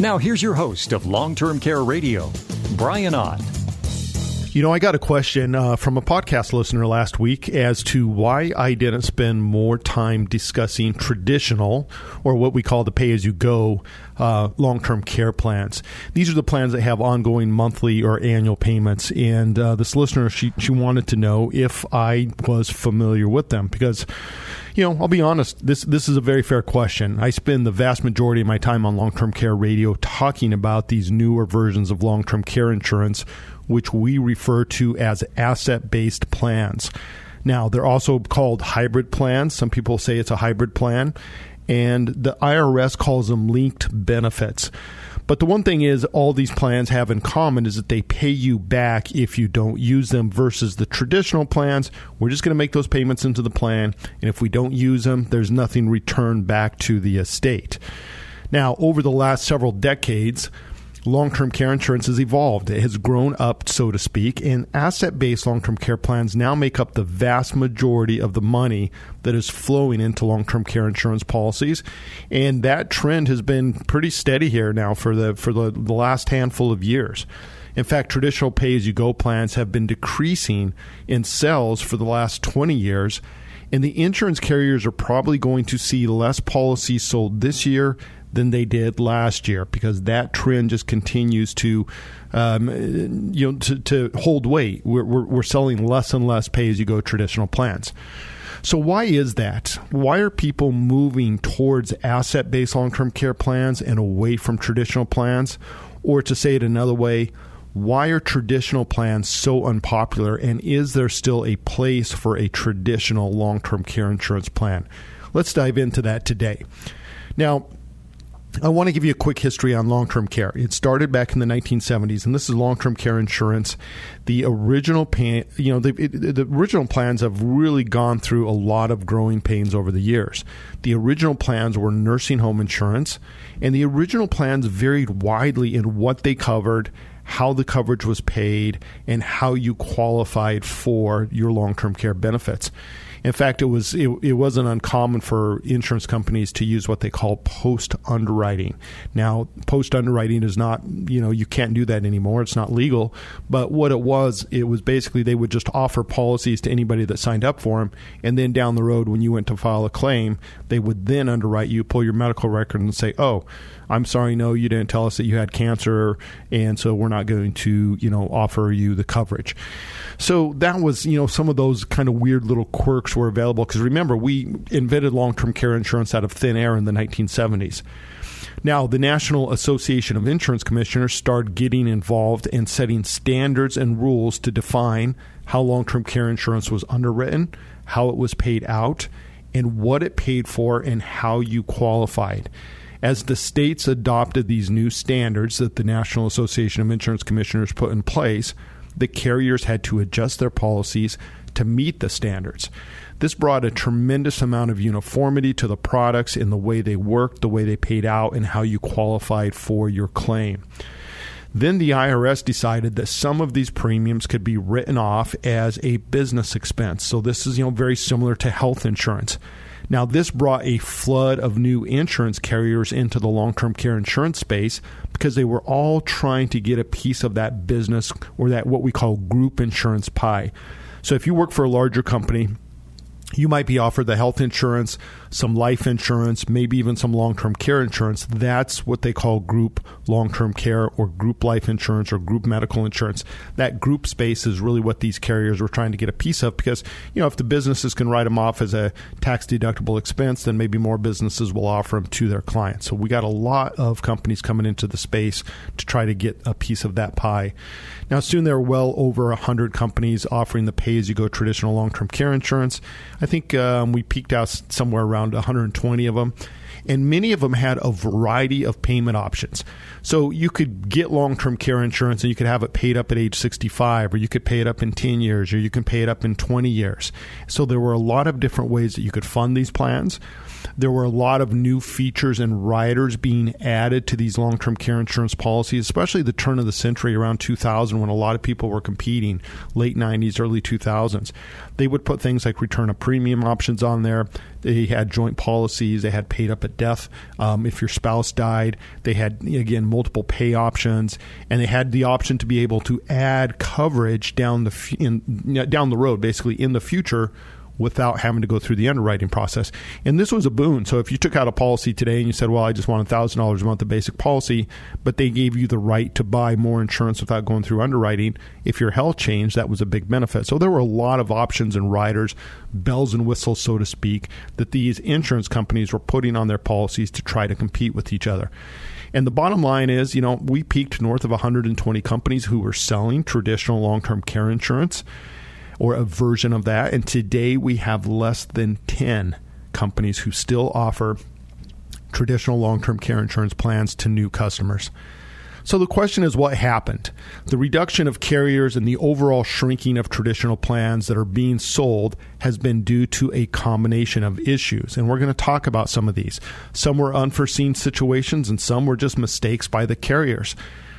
Now, here's your host of Long Term Care Radio, Brian Ott. You know, I got a question uh, from a podcast listener last week as to why I didn't spend more time discussing traditional, or what we call the pay as you go, uh, long term care plans. These are the plans that have ongoing monthly or annual payments. And uh, this listener, she, she wanted to know if I was familiar with them because you know, I'll be honest. This this is a very fair question. I spend the vast majority of my time on long term care radio talking about these newer versions of long term care insurance, which we refer to as asset based plans. Now, they're also called hybrid plans. Some people say it's a hybrid plan, and the IRS calls them linked benefits. But the one thing is, all these plans have in common is that they pay you back if you don't use them versus the traditional plans. We're just going to make those payments into the plan. And if we don't use them, there's nothing returned back to the estate. Now, over the last several decades, long term care insurance has evolved. It has grown up, so to speak, and asset based long term care plans now make up the vast majority of the money that is flowing into long term care insurance policies. And that trend has been pretty steady here now for the, for the, the last handful of years. In fact, traditional pay as you go plans have been decreasing in sales for the last 20 years. And the insurance carriers are probably going to see less policies sold this year than they did last year because that trend just continues to um, you know to, to hold weight. We're, we're, we're selling less and less pay as you go traditional plans. So why is that? Why are people moving towards asset based long term care plans and away from traditional plans? Or to say it another way, why are traditional plans so unpopular and is there still a place for a traditional long term care insurance plan? Let's dive into that today. Now, I want to give you a quick history on long term care. It started back in the 1970s, and this is long term care insurance. The original you know, the, it, the original plans have really gone through a lot of growing pains over the years. The original plans were nursing home insurance, and the original plans varied widely in what they covered, how the coverage was paid, and how you qualified for your long term care benefits. In fact, it was it, it wasn't uncommon for insurance companies to use what they call post underwriting. Now, post underwriting is not you know you can't do that anymore. It's not legal. But what it was, it was basically they would just offer policies to anybody that signed up for them, and then down the road when you went to file a claim, they would then underwrite you, pull your medical record, and say, oh I'm sorry, no, you didn't tell us that you had cancer, and so we're not going to, you know, offer you the coverage. So that was, you know, some of those kind of weird little quirks were available because remember, we invented long term care insurance out of thin air in the 1970s. Now, the National Association of Insurance Commissioners started getting involved and setting standards and rules to define how long term care insurance was underwritten, how it was paid out, and what it paid for, and how you qualified. As the states adopted these new standards that the National Association of Insurance Commissioners put in place, the carriers had to adjust their policies to meet the standards. This brought a tremendous amount of uniformity to the products in the way they worked, the way they paid out, and how you qualified for your claim. Then the IRS decided that some of these premiums could be written off as a business expense. So this is you know very similar to health insurance. Now, this brought a flood of new insurance carriers into the long term care insurance space because they were all trying to get a piece of that business or that what we call group insurance pie. So, if you work for a larger company, you might be offered the health insurance, some life insurance, maybe even some long term care insurance. That's what they call group long term care or group life insurance or group medical insurance. That group space is really what these carriers were trying to get a piece of because, you know, if the businesses can write them off as a tax deductible expense, then maybe more businesses will offer them to their clients. So we got a lot of companies coming into the space to try to get a piece of that pie. Now, soon there are well over 100 companies offering the pay as you go traditional long term care insurance. I think um, we peaked out somewhere around 120 of them. and many of them had a variety of payment options. So you could get long term care insurance and you could have it paid up at age 65, or you could pay it up in 10 years, or you can pay it up in 20 years. So there were a lot of different ways that you could fund these plans. There were a lot of new features and riders being added to these long term care insurance policies, especially the turn of the century around 2000 when a lot of people were competing, late 90s, early 2000s. They would put things like return of premium options on there. They had joint policies. They had paid up at death um, if your spouse died. They had, again, multiple pay options. And they had the option to be able to add coverage down the, in, down the road, basically in the future without having to go through the underwriting process. And this was a boon. So if you took out a policy today and you said, well, I just want $1,000 a month of basic policy, but they gave you the right to buy more insurance without going through underwriting, if your health changed, that was a big benefit. So there were a lot of options and riders, bells and whistles, so to speak, that these insurance companies were putting on their policies to try to compete with each other. And the bottom line is, you know, we peaked north of 120 companies who were selling traditional long term care insurance or a version of that. And today we have less than 10 companies who still offer traditional long term care insurance plans to new customers. So the question is what happened? The reduction of carriers and the overall shrinking of traditional plans that are being sold has been due to a combination of issues. And we're going to talk about some of these. Some were unforeseen situations and some were just mistakes by the carriers.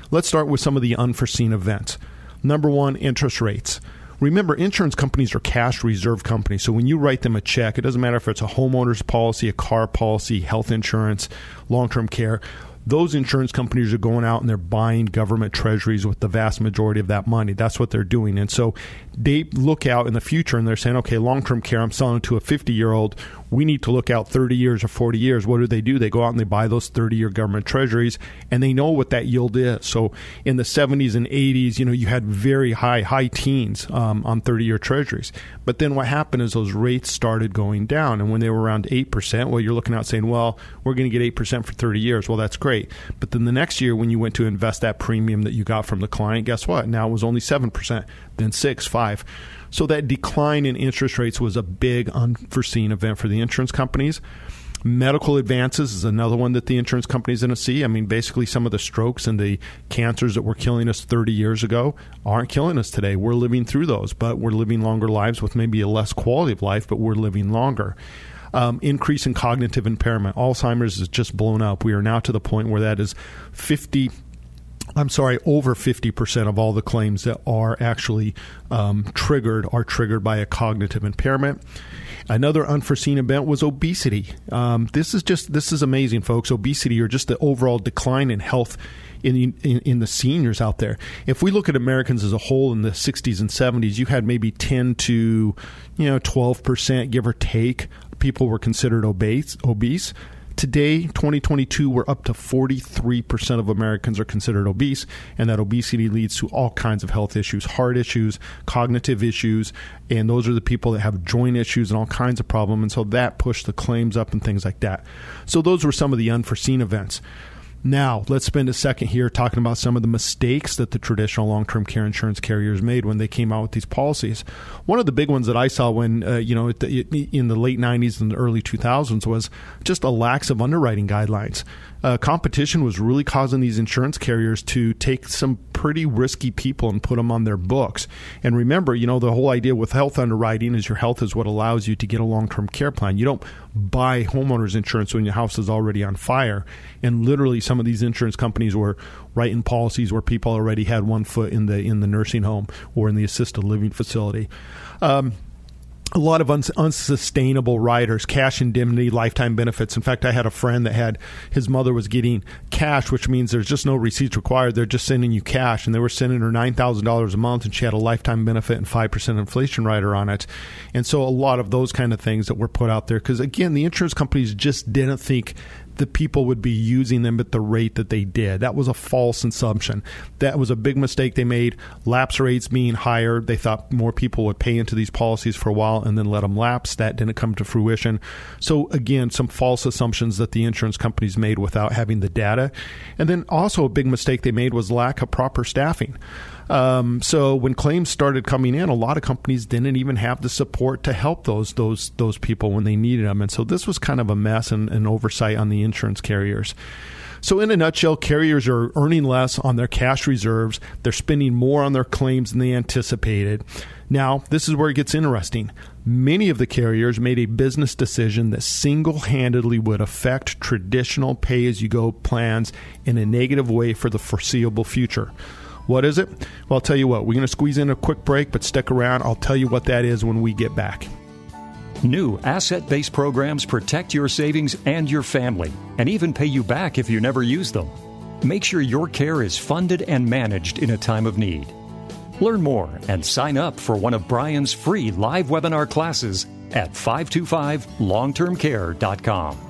Let's start with some of the unforeseen events. Number one, interest rates. Remember, insurance companies are cash reserve companies. So when you write them a check, it doesn't matter if it's a homeowner's policy, a car policy, health insurance, long term care those insurance companies are going out and they're buying government treasuries with the vast majority of that money. That's what they're doing. And so they look out in the future and they're saying, okay, long term care, I'm selling it to a 50 year old. We need to look out 30 years or 40 years. What do they do? They go out and they buy those 30 year government treasuries and they know what that yield is. So in the 70s and 80s, you know, you had very high, high teens um, on 30 year treasuries. But then what happened is those rates started going down. And when they were around 8%, well, you're looking out saying, well, we're going to get 8% for 30 years. Well, that's great. But then the next year, when you went to invest that premium that you got from the client, guess what? Now it was only 7%, then 6 5 So that decline in interest rates was a big unforeseen event for the insurance companies. Medical advances is another one that the insurance companies are going to see. I mean, basically, some of the strokes and the cancers that were killing us 30 years ago aren't killing us today. We're living through those, but we're living longer lives with maybe a less quality of life, but we're living longer. Um, increase in cognitive impairment. Alzheimer's is just blown up. We are now to the point where that is 50 I'm sorry, over 50% of all the claims that are actually um, triggered are triggered by a cognitive impairment. Another unforeseen event was obesity. Um, this is just this is amazing, folks. Obesity or just the overall decline in health in, in, in the seniors out there. If we look at Americans as a whole in the 60s and 70s, you had maybe 10 to you know 12 percent, give or take, people were considered obese. Obese. Today, 2022, we're up to 43% of Americans are considered obese, and that obesity leads to all kinds of health issues, heart issues, cognitive issues, and those are the people that have joint issues and all kinds of problems. And so that pushed the claims up and things like that. So those were some of the unforeseen events. Now, let's spend a second here talking about some of the mistakes that the traditional long term care insurance carriers made when they came out with these policies. One of the big ones that I saw when, uh, you know, in the late 90s and the early 2000s was just a lax of underwriting guidelines uh, competition was really causing these insurance carriers to take some pretty risky people and put them on their books. And remember, you know, the whole idea with health underwriting is your health is what allows you to get a long term care plan. You don't buy homeowners insurance when your house is already on fire. And literally, some of these insurance companies were writing policies where people already had one foot in the in the nursing home or in the assisted living facility. Um, a lot of uns- unsustainable riders, cash indemnity, lifetime benefits. In fact, I had a friend that had his mother was getting cash, which means there's just no receipts required. They're just sending you cash, and they were sending her nine thousand dollars a month, and she had a lifetime benefit and five percent inflation rider on it. And so, a lot of those kind of things that were put out there because again, the insurance companies just didn't think the people would be using them at the rate that they did. That was a false assumption. That was a big mistake they made. Lapse rates being higher, they thought more people would pay into these policies for a while and then let them lapse. That didn't come to fruition. So, again, some false assumptions that the insurance companies made without having the data. And then also a big mistake they made was lack of proper staffing. Um, so when claims started coming in, a lot of companies didn't even have the support to help those those those people when they needed them, and so this was kind of a mess and an oversight on the insurance carriers. So, in a nutshell, carriers are earning less on their cash reserves. They're spending more on their claims than they anticipated. Now, this is where it gets interesting. Many of the carriers made a business decision that single handedly would affect traditional pay as you go plans in a negative way for the foreseeable future. What is it? Well, I'll tell you what, we're going to squeeze in a quick break, but stick around. I'll tell you what that is when we get back. New asset based programs protect your savings and your family, and even pay you back if you never use them. Make sure your care is funded and managed in a time of need. Learn more and sign up for one of Brian's free live webinar classes at 525longtermcare.com.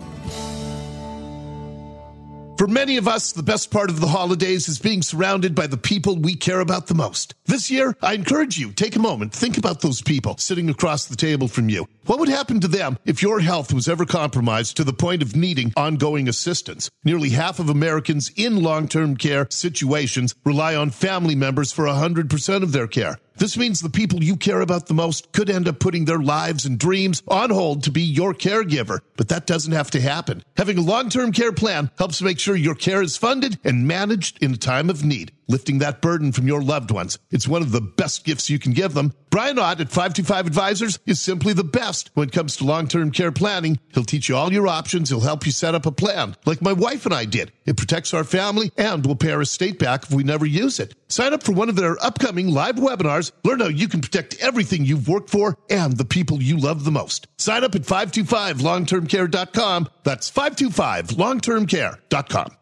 For many of us, the best part of the holidays is being surrounded by the people we care about the most. This year, I encourage you, take a moment, think about those people sitting across the table from you. What would happen to them if your health was ever compromised to the point of needing ongoing assistance? Nearly half of Americans in long-term care situations rely on family members for 100% of their care. This means the people you care about the most could end up putting their lives and dreams on hold to be your caregiver. But that doesn't have to happen. Having a long-term care plan helps make sure your care is funded and managed in a time of need lifting that burden from your loved ones. It's one of the best gifts you can give them. Brian Ott at 525 Advisors is simply the best when it comes to long-term care planning. He'll teach you all your options. He'll help you set up a plan like my wife and I did. It protects our family and will pay our estate back if we never use it. Sign up for one of their upcoming live webinars. Learn how you can protect everything you've worked for and the people you love the most. Sign up at 525longtermcare.com. That's 525longtermcare.com.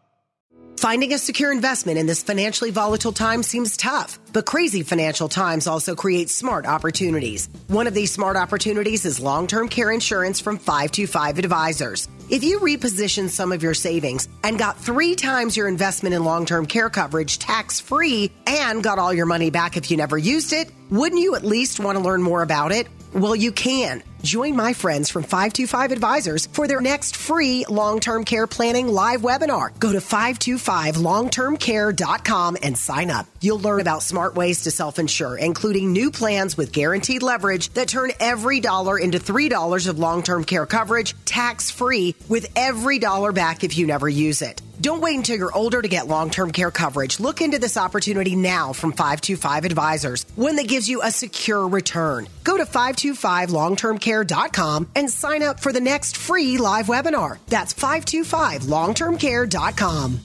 Finding a secure investment in this financially volatile time seems tough, but crazy financial times also create smart opportunities. One of these smart opportunities is long-term care insurance from 525 Advisors. If you repositioned some of your savings and got three times your investment in long-term care coverage tax-free and got all your money back if you never used it, wouldn't you at least want to learn more about it? Well, you can. Join my friends from 525 Advisors for their next free long term care planning live webinar. Go to 525longtermcare.com and sign up. You'll learn about smart ways to self insure, including new plans with guaranteed leverage that turn every dollar into $3 of long term care coverage tax free with every dollar back if you never use it. Don't wait until you're older to get long term care coverage. Look into this opportunity now from 525 Advisors, one that gives you a secure return. Go to 525longtermcare.com and sign up for the next free live webinar. That's 525longtermcare.com.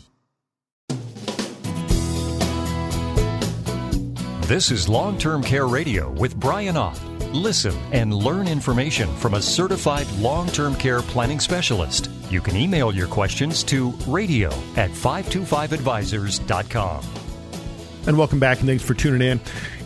This is Long Term Care Radio with Brian Ott. Listen and learn information from a certified long term care planning specialist. You can email your questions to radio at 525advisors.com. And welcome back, and thanks for tuning in.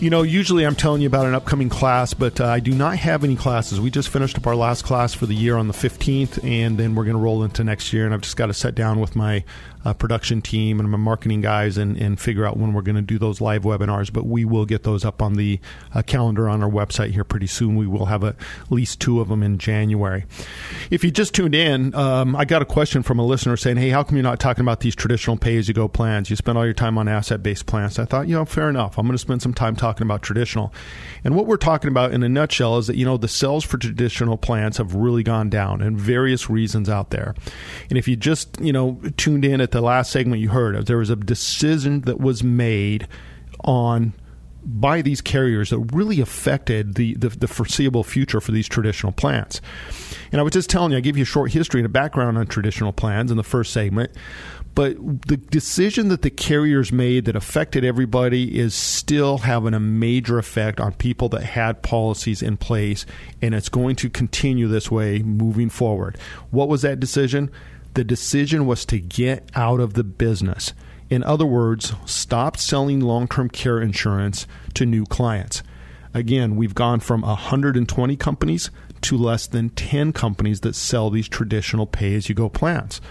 You know, usually I'm telling you about an upcoming class, but uh, I do not have any classes. We just finished up our last class for the year on the 15th, and then we're going to roll into next year. And I've just got to sit down with my uh, production team and my marketing guys and, and figure out when we're going to do those live webinars. But we will get those up on the uh, calendar on our website here pretty soon. We will have a, at least two of them in January. If you just tuned in, um, I got a question from a listener saying, Hey, how come you're not talking about these traditional pay as you go plans? You spend all your time on asset based plans. I thought, you know, fair enough. I'm going to spend some time talking talking about traditional. And what we're talking about in a nutshell is that, you know, the sales for traditional plants have really gone down and various reasons out there. And if you just, you know, tuned in at the last segment you heard, there was a decision that was made on by these carriers that really affected the, the, the, foreseeable future for these traditional plants. And I was just telling you, I gave you a short history and a background on traditional plans in the first segment. But the decision that the carriers made that affected everybody is still having a major effect on people that had policies in place, and it's going to continue this way moving forward. What was that decision? The decision was to get out of the business. In other words, stop selling long term care insurance to new clients. Again, we've gone from 120 companies to less than 10 companies that sell these traditional pay as you go plans.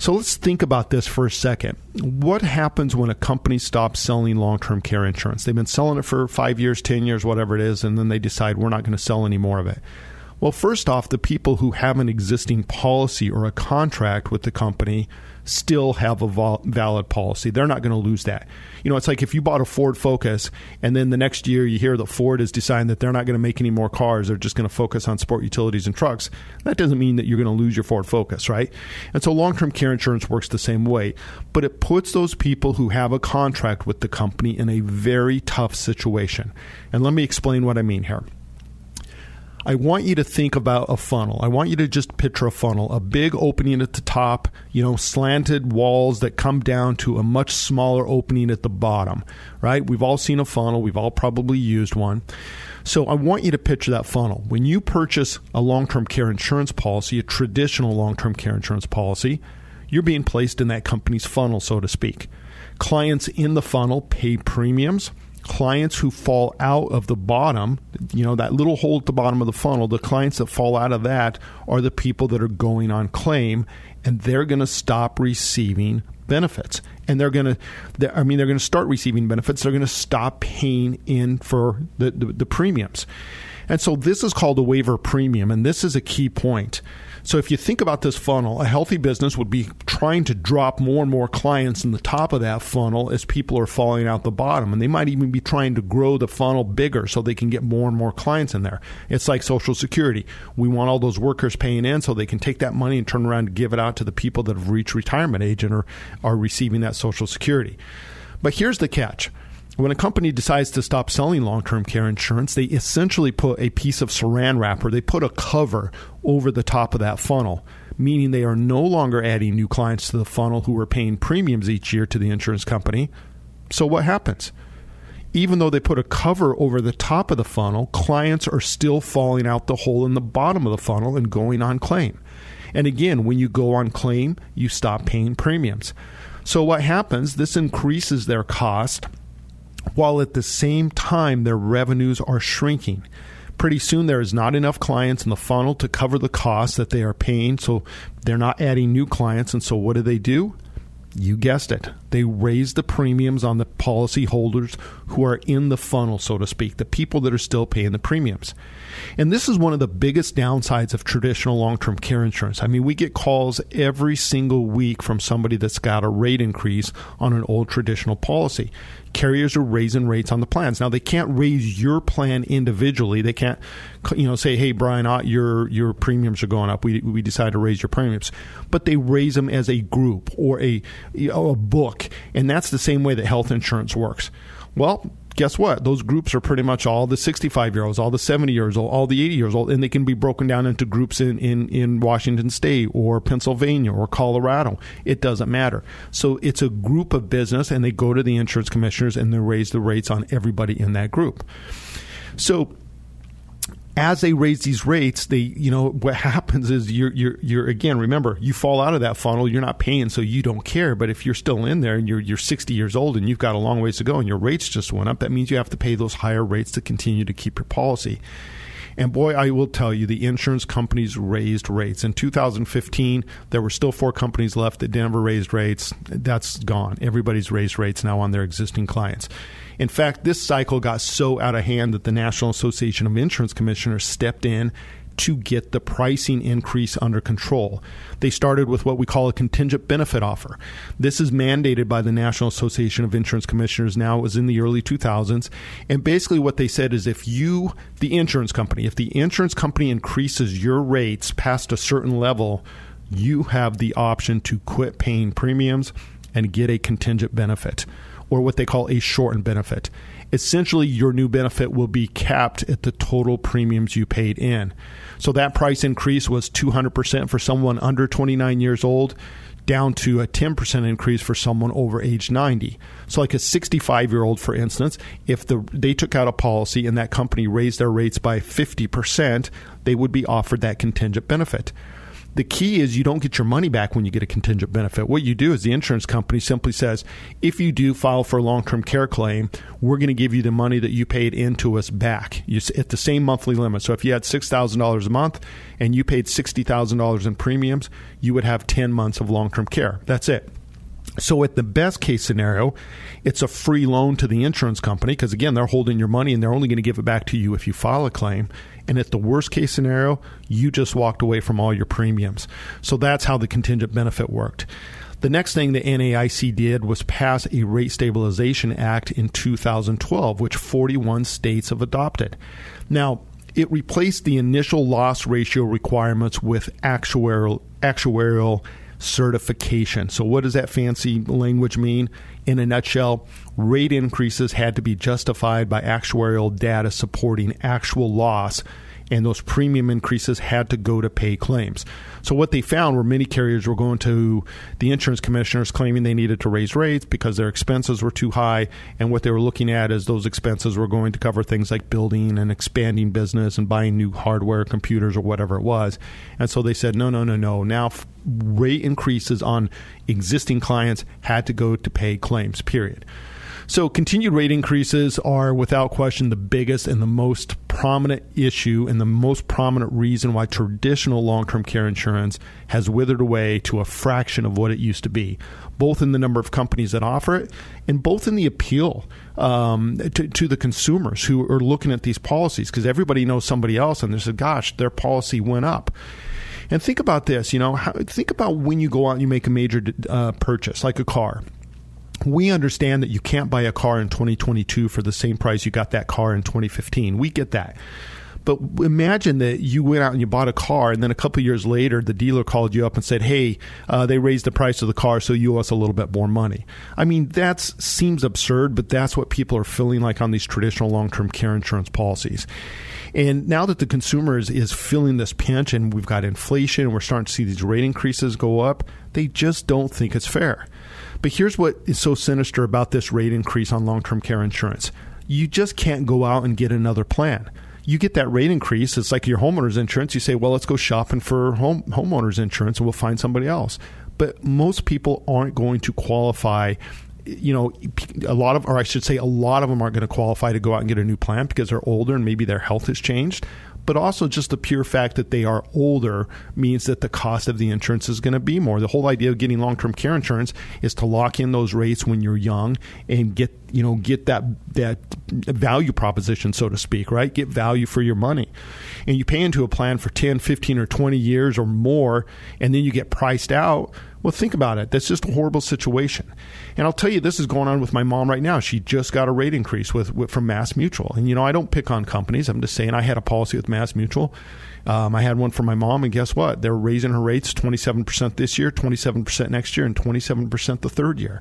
So let's think about this for a second. What happens when a company stops selling long term care insurance? They've been selling it for five years, 10 years, whatever it is, and then they decide we're not going to sell any more of it. Well, first off, the people who have an existing policy or a contract with the company still have a valid policy. They're not going to lose that. You know, it's like if you bought a Ford Focus and then the next year you hear that Ford is deciding that they're not going to make any more cars, they're just going to focus on sport utilities and trucks. That doesn't mean that you're going to lose your Ford Focus, right? And so long term care insurance works the same way, but it puts those people who have a contract with the company in a very tough situation. And let me explain what I mean here. I want you to think about a funnel. I want you to just picture a funnel, a big opening at the top, you know, slanted walls that come down to a much smaller opening at the bottom, right? We've all seen a funnel, we've all probably used one. So I want you to picture that funnel. When you purchase a long term care insurance policy, a traditional long term care insurance policy, you're being placed in that company's funnel, so to speak. Clients in the funnel pay premiums clients who fall out of the bottom, you know, that little hole at the bottom of the funnel, the clients that fall out of that are the people that are going on claim and they're going to stop receiving benefits. And they're going to, I mean, they're going to start receiving benefits. They're going to stop paying in for the, the, the premiums. And so this is called a waiver premium. And this is a key point. So if you think about this funnel, a healthy business would be trying to drop more and more clients in the top of that funnel as people are falling out the bottom. And they might even be trying to grow the funnel bigger so they can get more and more clients in there. It's like Social Security. We want all those workers paying in so they can take that money and turn around and give it out to the people that have reached retirement age and are, are receiving that Social Security. But here's the catch when a company decides to stop selling long term care insurance, they essentially put a piece of saran wrapper, they put a cover over the top of that funnel, meaning they are no longer adding new clients to the funnel who are paying premiums each year to the insurance company. So what happens? Even though they put a cover over the top of the funnel, clients are still falling out the hole in the bottom of the funnel and going on claim. And again, when you go on claim, you stop paying premiums. So what happens? This increases their cost while at the same time their revenues are shrinking. Pretty soon, there is not enough clients in the funnel to cover the costs that they are paying, so they're not adding new clients. And so, what do they do? You guessed it. They raise the premiums on the policyholders who are in the funnel, so to speak, the people that are still paying the premiums. And this is one of the biggest downsides of traditional long term care insurance. I mean, we get calls every single week from somebody that's got a rate increase on an old traditional policy. Carriers are raising rates on the plans. Now, they can't raise your plan individually. They can't, you know, say, hey, Brian, uh, your, your premiums are going up. We, we decided to raise your premiums. But they raise them as a group or a, a book. And that's the same way that health insurance works. Well, guess what? Those groups are pretty much all the 65 year olds, all the 70 years old, all the 80 years old, and they can be broken down into groups in, in, in Washington State or Pennsylvania or Colorado. It doesn't matter. So it's a group of business, and they go to the insurance commissioners and they raise the rates on everybody in that group. So as they raise these rates, they you know what happens is you're you're you're again remember you fall out of that funnel, you're not paying, so you don't care. But if you're still in there and you're you're 60 years old and you've got a long ways to go and your rates just went up, that means you have to pay those higher rates to continue to keep your policy. And boy, I will tell you, the insurance companies raised rates. In 2015, there were still four companies left that never raised rates. That's gone. Everybody's raised rates now on their existing clients. In fact, this cycle got so out of hand that the National Association of Insurance Commissioners stepped in to get the pricing increase under control. They started with what we call a contingent benefit offer. This is mandated by the National Association of Insurance Commissioners now. It was in the early 2000s. And basically, what they said is if you, the insurance company, if the insurance company increases your rates past a certain level, you have the option to quit paying premiums and get a contingent benefit or what they call a shortened benefit. Essentially, your new benefit will be capped at the total premiums you paid in. So that price increase was 200% for someone under 29 years old, down to a 10% increase for someone over age 90. So like a 65 year old, for instance, if the, they took out a policy and that company raised their rates by 50%, they would be offered that contingent benefit. The key is you don't get your money back when you get a contingent benefit. What you do is the insurance company simply says, if you do file for a long term care claim, we're going to give you the money that you paid into us back you, at the same monthly limit. So if you had $6,000 a month and you paid $60,000 in premiums, you would have 10 months of long term care. That's it. So, at the best case scenario, it's a free loan to the insurance company because, again, they're holding your money and they're only going to give it back to you if you file a claim. And at the worst case scenario, you just walked away from all your premiums. So, that's how the contingent benefit worked. The next thing the NAIC did was pass a Rate Stabilization Act in 2012, which 41 states have adopted. Now, it replaced the initial loss ratio requirements with actuarial actuarial certification. So, what does that fancy language mean? In a nutshell, rate increases had to be justified by actuarial data supporting actual loss and those premium increases had to go to pay claims. So what they found were many carriers were going to the insurance commissioners claiming they needed to raise rates because their expenses were too high, and what they were looking at is those expenses were going to cover things like building and expanding business and buying new hardware, computers, or whatever it was. And so they said, no, no, no, no. Now rate increases on existing clients had to go to pay claims. Period. So, continued rate increases are without question the biggest and the most prominent issue and the most prominent reason why traditional long term care insurance has withered away to a fraction of what it used to be, both in the number of companies that offer it and both in the appeal um, to, to, the consumers who are looking at these policies because everybody knows somebody else and they said, gosh, their policy went up. And think about this, you know, how, think about when you go out and you make a major uh, purchase, like a car we understand that you can't buy a car in 2022 for the same price you got that car in 2015. We get that. But imagine that you went out and you bought a car, and then a couple years later, the dealer called you up and said, "Hey, uh, they raised the price of the car, so you owe us a little bit more money." I mean, that seems absurd, but that's what people are feeling like on these traditional long-term care insurance policies. And now that the consumer is, is feeling this pinch, and we've got inflation, and we're starting to see these rate increases go up, they just don't think it's fair. But here's what is so sinister about this rate increase on long term care insurance you just can't go out and get another plan. You get that rate increase. It's like your homeowner's insurance. You say, well, let's go shopping for home, homeowner's insurance and we'll find somebody else. But most people aren't going to qualify you know, a lot of, or I should say, a lot of them aren't going to qualify to go out and get a new plan because they're older and maybe their health has changed. But also just the pure fact that they are older means that the cost of the insurance is going to be more. The whole idea of getting long-term care insurance is to lock in those rates when you're young and get you know get that that value proposition so to speak right? Get value for your money. And you pay into a plan for 10 15 or 20 years or more and then you get priced out well, think about it. That's just a horrible situation. And I'll tell you, this is going on with my mom right now. She just got a rate increase with, with from Mass Mutual. And, you know, I don't pick on companies. I'm just saying I had a policy with Mass Mutual. Um, I had one for my mom, and guess what? They're raising her rates 27% this year, 27% next year, and 27% the third year.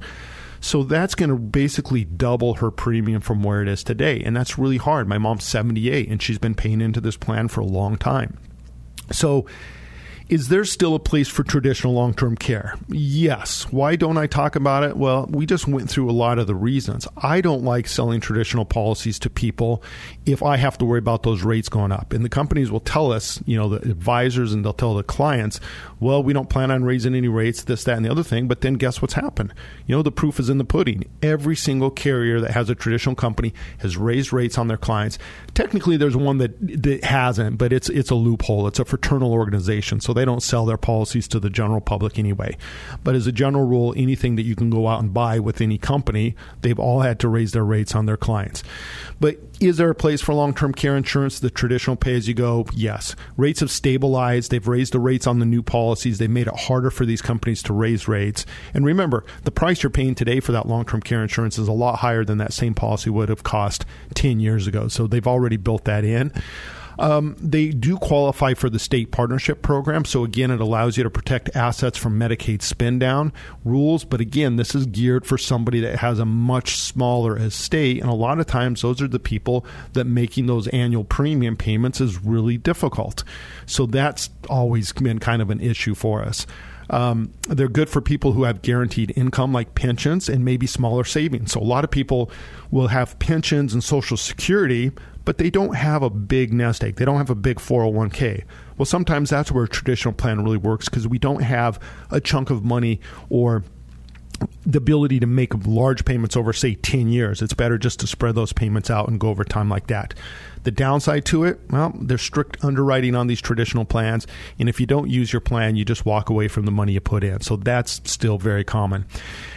So that's going to basically double her premium from where it is today. And that's really hard. My mom's 78, and she's been paying into this plan for a long time. So, is there still a place for traditional long term care? Yes. Why don't I talk about it? Well, we just went through a lot of the reasons. I don't like selling traditional policies to people if I have to worry about those rates going up. And the companies will tell us, you know, the advisors and they'll tell the clients, well, we don't plan on raising any rates, this, that, and the other thing. But then guess what's happened? You know, the proof is in the pudding. Every single carrier that has a traditional company has raised rates on their clients. Technically, there's one that, that hasn't, but it's, it's a loophole. It's a fraternal organization. So they don't sell their policies to the general public anyway. But as a general rule, anything that you can go out and buy with any company, they've all had to raise their rates on their clients. But is there a place for long term care insurance, the traditional pay as you go? Yes. Rates have stabilized. They've raised the rates on the new policies. They've made it harder for these companies to raise rates. And remember, the price you're paying today for that long term care insurance is a lot higher than that same policy would have cost 10 years ago. So they've already built that in. Um, they do qualify for the state partnership program. So, again, it allows you to protect assets from Medicaid spend down rules. But again, this is geared for somebody that has a much smaller estate. And a lot of times, those are the people that making those annual premium payments is really difficult. So, that's always been kind of an issue for us. Um, they're good for people who have guaranteed income, like pensions and maybe smaller savings. So a lot of people will have pensions and Social Security, but they don't have a big nest egg. They don't have a big 401k. Well, sometimes that's where a traditional plan really works because we don't have a chunk of money or the ability to make large payments over, say, 10 years. It's better just to spread those payments out and go over time like that. The downside to it, well, there's strict underwriting on these traditional plans. And if you don't use your plan, you just walk away from the money you put in. So that's still very common.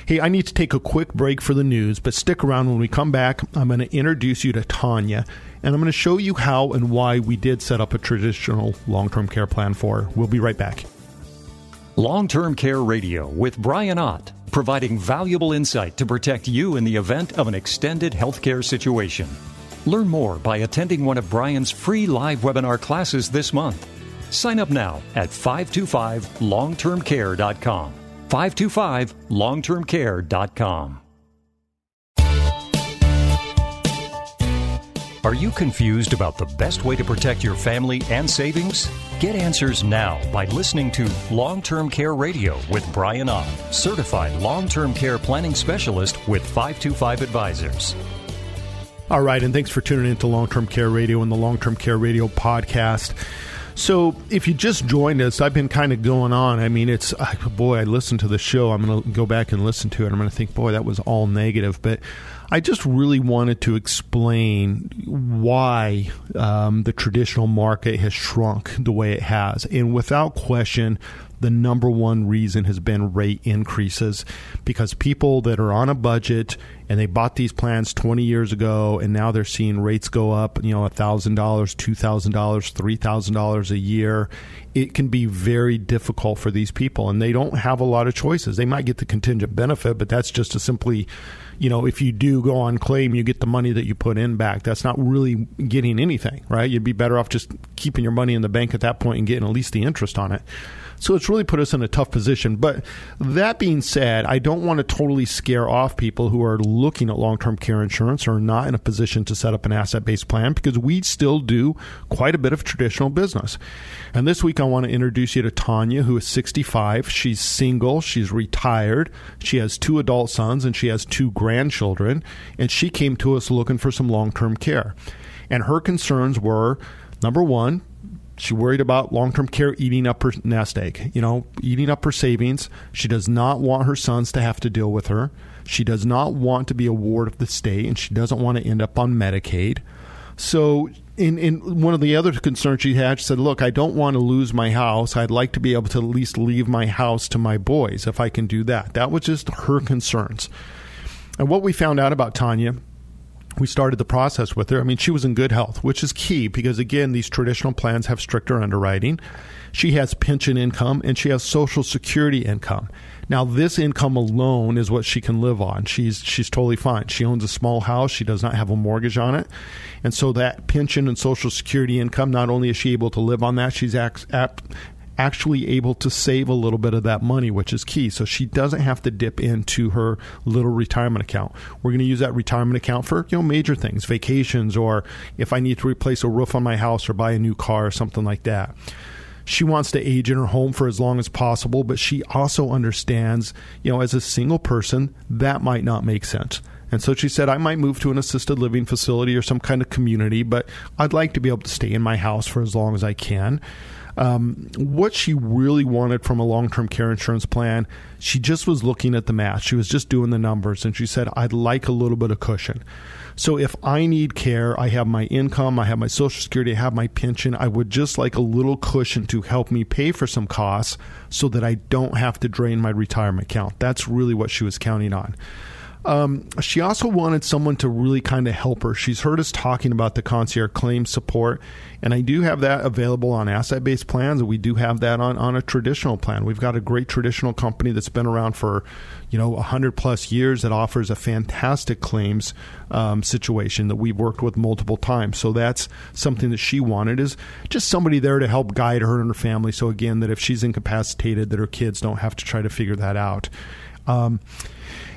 Hey, I need to take a quick break for the news, but stick around when we come back. I'm going to introduce you to Tanya, and I'm going to show you how and why we did set up a traditional long term care plan for. We'll be right back. Long Term Care Radio with Brian Ott, providing valuable insight to protect you in the event of an extended healthcare situation. Learn more by attending one of Brian's free live webinar classes this month. Sign up now at 525longtermcare.com. 525longtermcare.com. Are you confused about the best way to protect your family and savings? Get answers now by listening to Long Term Care Radio with Brian Ott, certified long term care planning specialist with 525 Advisors. All right, and thanks for tuning in to Long Term Care Radio and the Long Term Care Radio podcast. So, if you just joined us, I've been kind of going on. I mean, it's uh, boy, I listened to the show. I'm going to go back and listen to it. I'm going to think, boy, that was all negative. But I just really wanted to explain why um, the traditional market has shrunk the way it has. And without question, the number one reason has been rate increases because people that are on a budget and they bought these plans 20 years ago and now they're seeing rates go up, you know, $1,000, $2,000, $3,000 a year. It can be very difficult for these people and they don't have a lot of choices. They might get the contingent benefit, but that's just to simply you know, if you do go on claim, you get the money that you put in back. That's not really getting anything, right? You'd be better off just keeping your money in the bank at that point and getting at least the interest on it. So it's really put us in a tough position. But that being said, I don't want to totally scare off people who are looking at long term care insurance or not in a position to set up an asset based plan because we still do quite a bit of traditional business. And this week, I want to introduce you to Tanya, who is 65. She's single, she's retired, she has two adult sons, and she has two grandchildren. And she came to us looking for some long term care. And her concerns were number one, she worried about long term care eating up her nest egg, you know, eating up her savings. She does not want her sons to have to deal with her. She does not want to be a ward of the state, and she doesn't want to end up on Medicaid. So, in, in one of the other concerns she had, she said, Look, I don't want to lose my house. I'd like to be able to at least leave my house to my boys if I can do that. That was just her concerns. And what we found out about Tanya we started the process with her. I mean, she was in good health, which is key because, again, these traditional plans have stricter underwriting. She has pension income and she has Social Security income. Now, this income alone is what she can live on. She's she's totally fine. She owns a small house. She does not have a mortgage on it, and so that pension and Social Security income. Not only is she able to live on that, she's act, actually able to save a little bit of that money, which is key. So she doesn't have to dip into her little retirement account. We're going to use that retirement account for you know major things, vacations, or if I need to replace a roof on my house or buy a new car or something like that. She wants to age in her home for as long as possible, but she also understands, you know, as a single person, that might not make sense. And so she said, I might move to an assisted living facility or some kind of community, but I'd like to be able to stay in my house for as long as I can. Um, what she really wanted from a long term care insurance plan, she just was looking at the math. She was just doing the numbers, and she said, I'd like a little bit of cushion. So if I need care, I have my income, I have my Social Security, I have my pension. I would just like a little cushion to help me pay for some costs so that I don't have to drain my retirement account. That's really what she was counting on. Um, she also wanted someone to really kind of help her. She's heard us talking about the concierge claim support, and I do have that available on asset based plans, and we do have that on, on a traditional plan. We've got a great traditional company that's been around for, you know, 100 plus years that offers a fantastic claims um, situation that we've worked with multiple times. So that's something that she wanted is just somebody there to help guide her and her family. So again, that if she's incapacitated, that her kids don't have to try to figure that out. Um,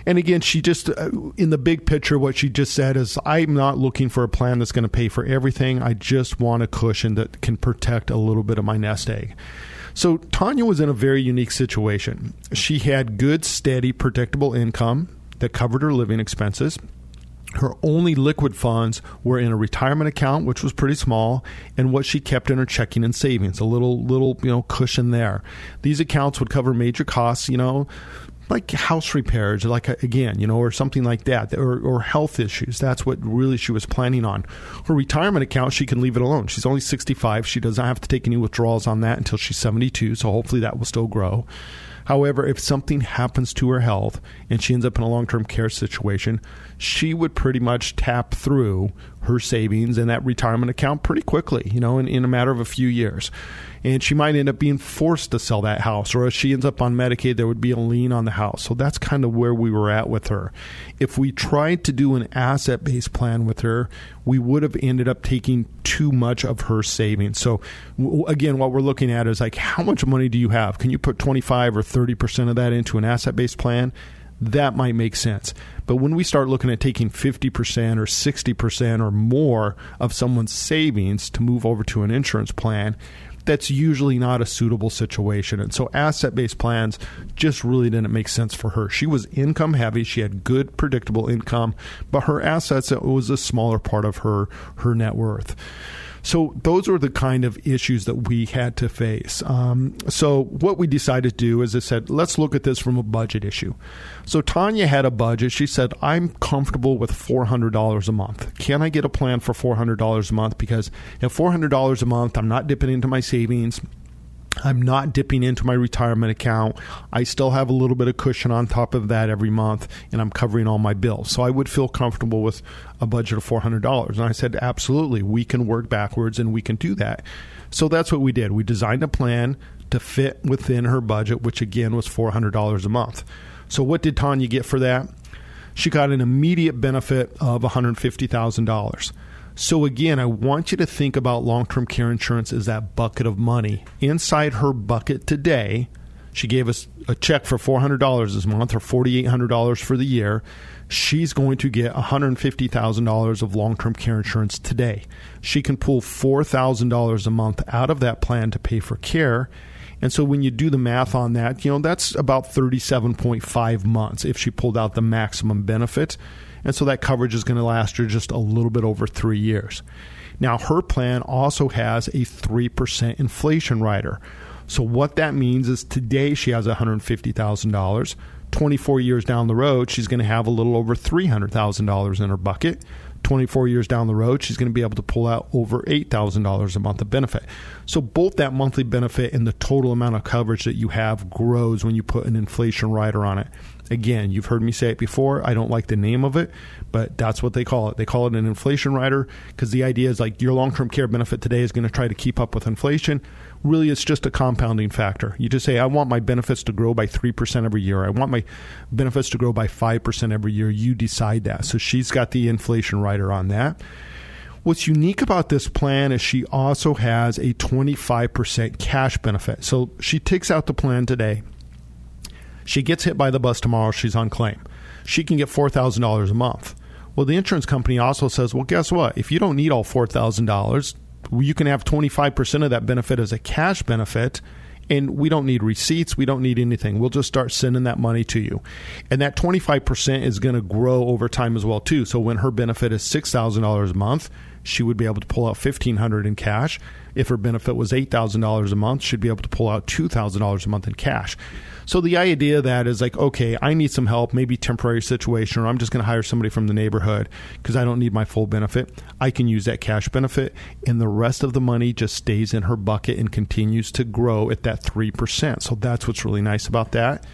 and again, she just, uh, in the big picture, what she just said is, I'm not looking for a plan that's going to pay for everything. I just want a cushion that can protect a little bit of my nest egg. So Tanya was in a very unique situation. She had good, steady, predictable income that covered her living expenses. Her only liquid funds were in a retirement account, which was pretty small, and what she kept in her checking and savings, a little little you know cushion there. These accounts would cover major costs, you know, like house repairs, like uh, again, you know, or something like that, or, or health issues. That's what really she was planning on. Her retirement account, she can leave it alone. She's only 65. She doesn't have to take any withdrawals on that until she's 72. So hopefully that will still grow. However, if something happens to her health and she ends up in a long term care situation, she would pretty much tap through her savings in that retirement account pretty quickly, you know, in, in a matter of a few years and she might end up being forced to sell that house. Or if she ends up on Medicaid, there would be a lien on the house. So that's kind of where we were at with her. If we tried to do an asset based plan with her, we would have ended up taking too much of her savings. So again, what we're looking at is like, how much money do you have? Can you put 25 or 30% of that into an asset based plan? That might make sense. But when we start looking at taking 50% or 60% or more of someone's savings to move over to an insurance plan, that's usually not a suitable situation. And so asset based plans just really didn't make sense for her. She was income heavy, she had good, predictable income, but her assets it was a smaller part of her, her net worth. So those were the kind of issues that we had to face. Um, so what we decided to do is I said, let's look at this from a budget issue. So Tanya had a budget. She said, I'm comfortable with $400 a month. Can I get a plan for $400 a month? Because at $400 a month, I'm not dipping into my savings. I'm not dipping into my retirement account. I still have a little bit of cushion on top of that every month, and I'm covering all my bills. So I would feel comfortable with a budget of $400. And I said, absolutely, we can work backwards and we can do that. So that's what we did. We designed a plan to fit within her budget, which again was $400 a month. So what did Tanya get for that? She got an immediate benefit of $150,000. So, again, I want you to think about long term care insurance as that bucket of money. Inside her bucket today, she gave us a check for $400 this month or $4,800 for the year. She's going to get $150,000 of long term care insurance today. She can pull $4,000 a month out of that plan to pay for care. And so when you do the math on that, you know, that's about 37.5 months if she pulled out the maximum benefit. And so that coverage is going to last her just a little bit over three years. Now, her plan also has a 3% inflation rider. So, what that means is today she has $150,000. 24 years down the road, she's going to have a little over $300,000 in her bucket. 24 years down the road, she's going to be able to pull out over $8,000 a month of benefit. So both that monthly benefit and the total amount of coverage that you have grows when you put an inflation rider on it. Again, you've heard me say it before. I don't like the name of it, but that's what they call it. They call it an inflation rider because the idea is like your long term care benefit today is going to try to keep up with inflation. Really, it's just a compounding factor. You just say, I want my benefits to grow by 3% every year. I want my benefits to grow by 5% every year. You decide that. So she's got the inflation rider on that. What's unique about this plan is she also has a 25% cash benefit. So she takes out the plan today she gets hit by the bus tomorrow, she's on claim. She can get $4,000 a month. Well, the insurance company also says, well, guess what? If you don't need all $4,000, you can have 25% of that benefit as a cash benefit and we don't need receipts. We don't need anything. We'll just start sending that money to you. And that 25% is going to grow over time as well too. So when her benefit is $6,000 a month, she would be able to pull out 1500 in cash. If her benefit was $8,000 a month, she'd be able to pull out $2,000 a month in cash. So the idea of that is like, okay, I need some help, maybe temporary situation, or I'm just going to hire somebody from the neighborhood because I don't need my full benefit. I can use that cash benefit, and the rest of the money just stays in her bucket and continues to grow at that 3%. So that's what's really nice about that.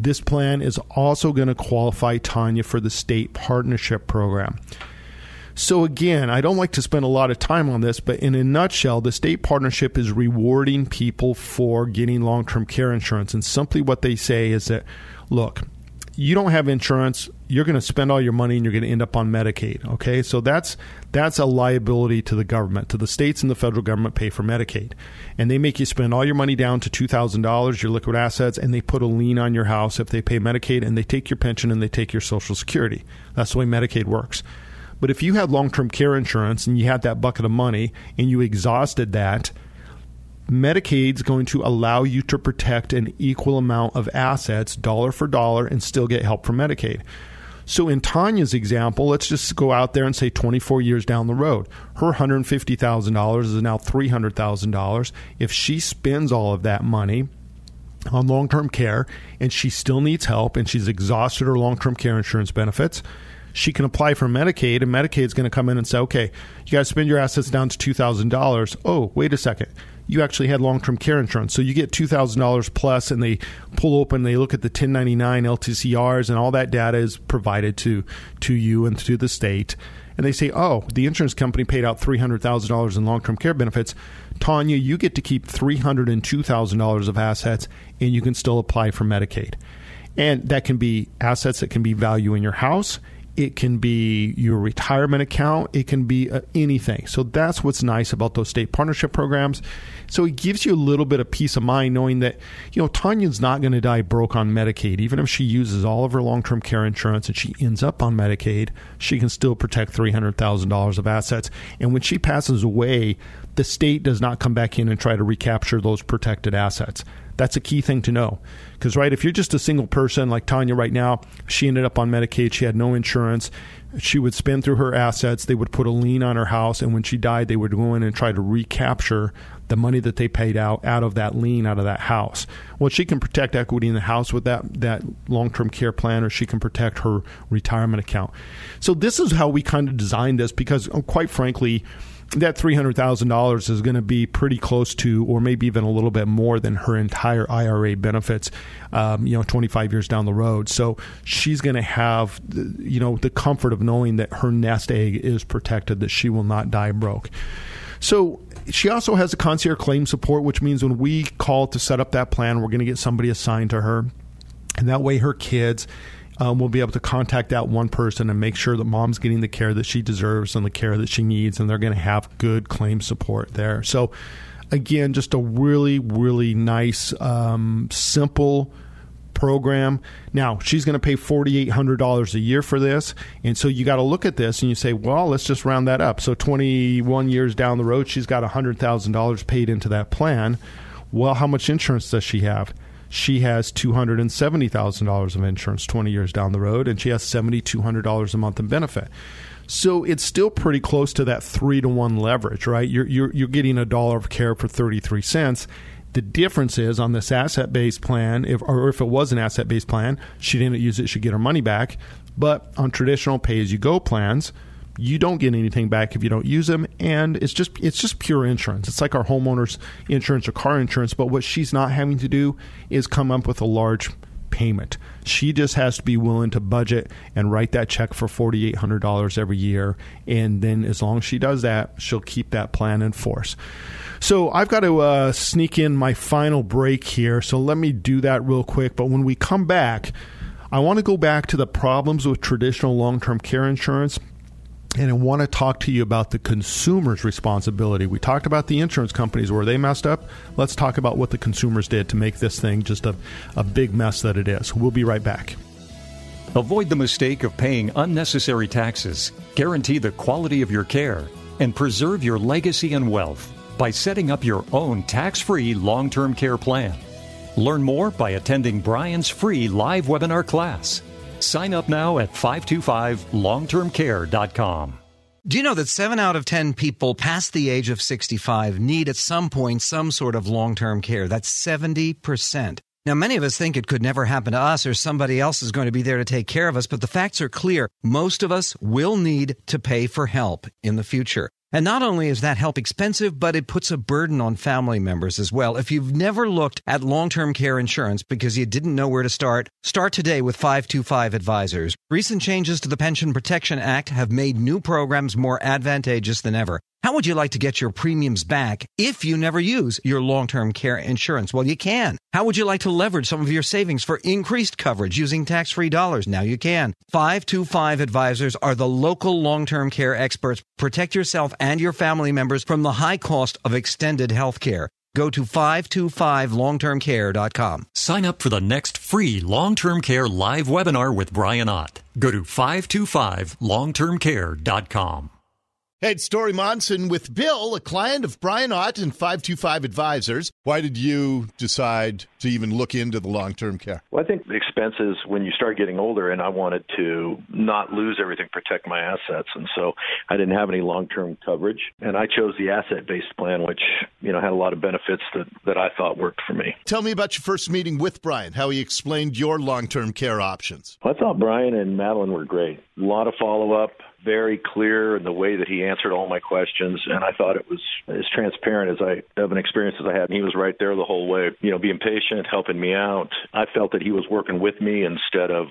This plan is also going to qualify Tanya for the state partnership program. So, again, I don't like to spend a lot of time on this, but in a nutshell, the state partnership is rewarding people for getting long term care insurance. And simply what they say is that, look, you don't have insurance, you're going to spend all your money and you're going to end up on Medicaid. Okay, so that's that's a liability to the government. To the states and the federal government pay for Medicaid, and they make you spend all your money down to two thousand dollars, your liquid assets, and they put a lien on your house if they pay Medicaid, and they take your pension and they take your Social Security. That's the way Medicaid works. But if you had long term care insurance and you had that bucket of money and you exhausted that, Medicaid's going to allow you to protect an equal amount of assets, dollar for dollar, and still get help from Medicaid. So in Tanya's example, let's just go out there and say 24 years down the road, her $150,000 is now $300,000. If she spends all of that money, on long term care and she still needs help and she's exhausted her long term care insurance benefits, she can apply for Medicaid, and Medicaid's going to come in and say, okay, you got to spend your assets down to $2,000. Oh, wait a second. You actually had long term care insurance. So you get $2,000 plus, and they pull open, they look at the 1099 LTCRs, and all that data is provided to, to you and to the state. And they say, oh, the insurance company paid out $300,000 in long term care benefits. Tanya, you get to keep $302,000 of assets, and you can still apply for Medicaid. And that can be assets that can be value in your house it can be your retirement account. It can be uh, anything. So that's what's nice about those state partnership programs. So it gives you a little bit of peace of mind knowing that, you know, Tanya's not going to die broke on Medicaid. Even if she uses all of her long term care insurance and she ends up on Medicaid, she can still protect $300,000 of assets. And when she passes away, the state does not come back in and try to recapture those protected assets. That's a key thing to know. Because, right, if you're just a single person like Tanya right now, she ended up on Medicaid, she had no insurance. She would spend through her assets. They would put a lien on her house. And when she died, they would go in and try to recapture the money that they paid out out of that lien, out of that house. Well, she can protect equity in the house with that, that long term care plan, or she can protect her retirement account. So, this is how we kind of designed this because, quite frankly, that $300,000 is going to be pretty close to, or maybe even a little bit more than her entire IRA benefits, um, you know, 25 years down the road. So she's going to have, you know, the comfort of knowing that her nest egg is protected, that she will not die broke. So she also has a concierge claim support, which means when we call to set up that plan, we're going to get somebody assigned to her. And that way her kids um, we'll be able to contact that one person and make sure that mom's getting the care that she deserves and the care that she needs, and they're going to have good claim support there. So, again, just a really, really nice, um, simple program. Now, she's going to pay $4,800 a year for this. And so you got to look at this and you say, well, let's just round that up. So 21 years down the road, she's got $100,000 paid into that plan. Well, how much insurance does she have? She has $270,000 of insurance 20 years down the road, and she has $7,200 a month in benefit. So it's still pretty close to that three to one leverage, right? You're, you're, you're getting a dollar of care for 33 cents. The difference is on this asset based plan, if, or if it was an asset based plan, she didn't use it, she'd get her money back. But on traditional pay as you go plans, you don't get anything back if you don't use them. And it's just it's just pure insurance. It's like our homeowners insurance or car insurance. But what she's not having to do is come up with a large payment. She just has to be willing to budget and write that check for $4800 every year. And then as long as she does that she'll keep that plan in force. So I've got to uh, sneak in my final break here. So let me do that real quick. But when we come back I want to go back to the problems with traditional long term care insurance and I want to talk to you about the consumer's responsibility. We talked about the insurance companies where they messed up. Let's talk about what the consumers did to make this thing just a, a big mess that it is. We'll be right back. Avoid the mistake of paying unnecessary taxes, guarantee the quality of your care, and preserve your legacy and wealth by setting up your own tax free long term care plan. Learn more by attending Brian's free live webinar class Sign up now at 525longtermcare.com. Do you know that 7 out of 10 people past the age of 65 need at some point some sort of long term care? That's 70%. Now, many of us think it could never happen to us or somebody else is going to be there to take care of us, but the facts are clear. Most of us will need to pay for help in the future. And not only is that help expensive, but it puts a burden on family members as well. If you've never looked at long term care insurance because you didn't know where to start, start today with 525 Advisors. Recent changes to the Pension Protection Act have made new programs more advantageous than ever. How would you like to get your premiums back if you never use your long term care insurance? Well, you can. How would you like to leverage some of your savings for increased coverage using tax free dollars? Now you can. 525 Advisors are the local long term care experts. Protect yourself and your family members from the high cost of extended health care. Go to 525longtermcare.com. Sign up for the next free long term care live webinar with Brian Ott. Go to 525longtermcare.com. Hey, it's Story Monson with Bill, a client of Brian Ott and 525 Advisors. Why did you decide to even look into the long term care? Well, I think the expenses when you start getting older, and I wanted to not lose everything, protect my assets, and so I didn't have any long term coverage, and I chose the asset based plan, which you know had a lot of benefits that that I thought worked for me. Tell me about your first meeting with Brian. How he explained your long term care options. Well, I thought Brian and Madeline were great. A lot of follow up very clear in the way that he answered all my questions, and I thought it was as transparent as I have an experience as I had. And he was right there the whole way, you know, being patient, helping me out. I felt that he was working with me instead of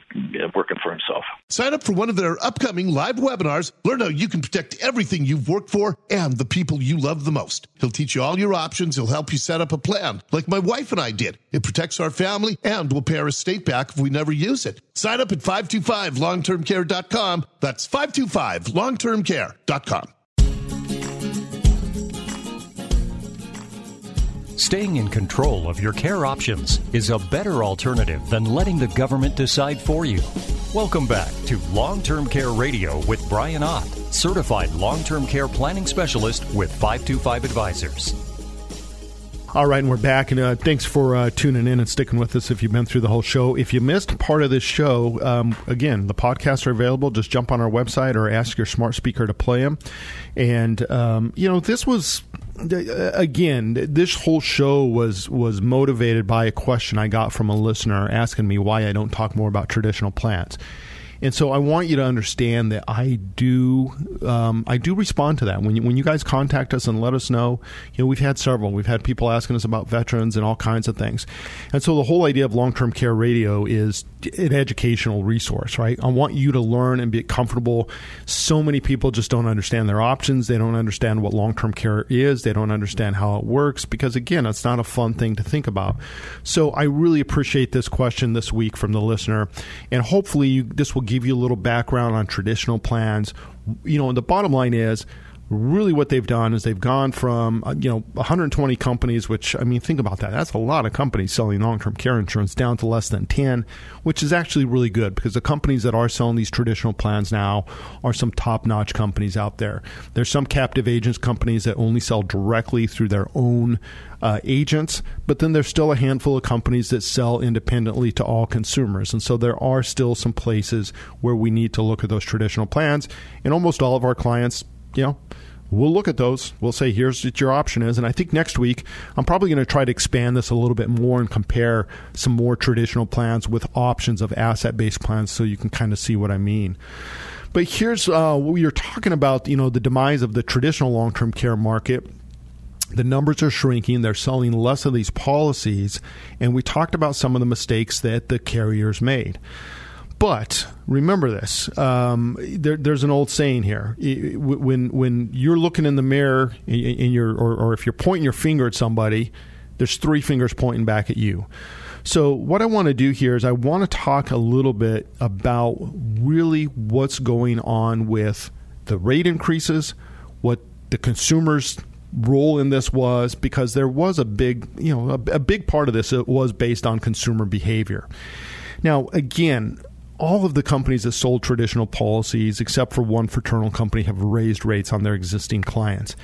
working for himself. Sign up for one of their upcoming live webinars. Learn how you can protect everything you've worked for and the people you love the most. He'll teach you all your options. He'll help you set up a plan, like my wife and I did. It protects our family and will pay our estate back if we never use it. Sign up at 525longtermcare.com. That's 525longtermcare.com. Staying in control of your care options is a better alternative than letting the government decide for you. Welcome back to Long Term Care Radio with Brian Ott, certified long term care planning specialist with 525 Advisors. All right, and we're back. And uh, thanks for uh, tuning in and sticking with us if you've been through the whole show. If you missed part of this show, um, again, the podcasts are available. Just jump on our website or ask your smart speaker to play them. And, um, you know, this was uh, again, this whole show was was motivated by a question I got from a listener asking me why I don't talk more about traditional plants. And so I want you to understand that I do um, I do respond to that when you, when you guys contact us and let us know. You know, we've had several. We've had people asking us about veterans and all kinds of things. And so the whole idea of long term care radio is an educational resource, right? I want you to learn and be comfortable. So many people just don't understand their options. They don't understand what long term care is. They don't understand how it works because again, it's not a fun thing to think about. So I really appreciate this question this week from the listener, and hopefully you, this will give give you a little background on traditional plans. You know, and the bottom line is really what they've done is they've gone from uh, you know 120 companies which i mean think about that that's a lot of companies selling long-term care insurance down to less than 10 which is actually really good because the companies that are selling these traditional plans now are some top-notch companies out there there's some captive agents companies that only sell directly through their own uh, agents, but then there's still a handful of companies that sell independently to all consumers. And so there are still some places where we need to look at those traditional plans. And almost all of our clients you know, we'll look at those. We'll say, here's what your option is. And I think next week, I'm probably going to try to expand this a little bit more and compare some more traditional plans with options of asset based plans so you can kind of see what I mean. But here's uh, what you're talking about, you know, the demise of the traditional long term care market. The numbers are shrinking. They're selling less of these policies. And we talked about some of the mistakes that the carriers made. But remember this: um, there, there's an old saying here. When when you're looking in the mirror, in your or, or if you're pointing your finger at somebody, there's three fingers pointing back at you. So, what I want to do here is I want to talk a little bit about really what's going on with the rate increases, what the consumers' role in this was, because there was a big, you know, a, a big part of this was based on consumer behavior. Now, again, all of the companies that sold traditional policies, except for one fraternal company, have raised rates on their existing clients.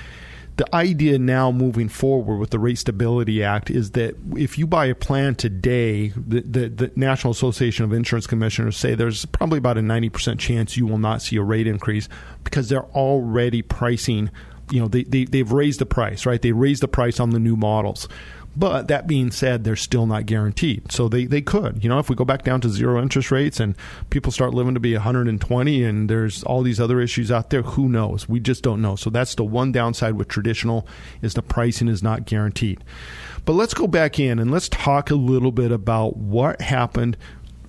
The idea now moving forward with the Rate Stability Act is that if you buy a plan today, the, the, the National Association of Insurance Commissioners say there's probably about a 90% chance you will not see a rate increase because they're already pricing you know they, they they've raised the price right they raised the price on the new models but that being said, they're still not guaranteed. So they, they could. You know, if we go back down to zero interest rates and people start living to be 120 and there's all these other issues out there, who knows? We just don't know. So that's the one downside with traditional is the pricing is not guaranteed. But let's go back in and let's talk a little bit about what happened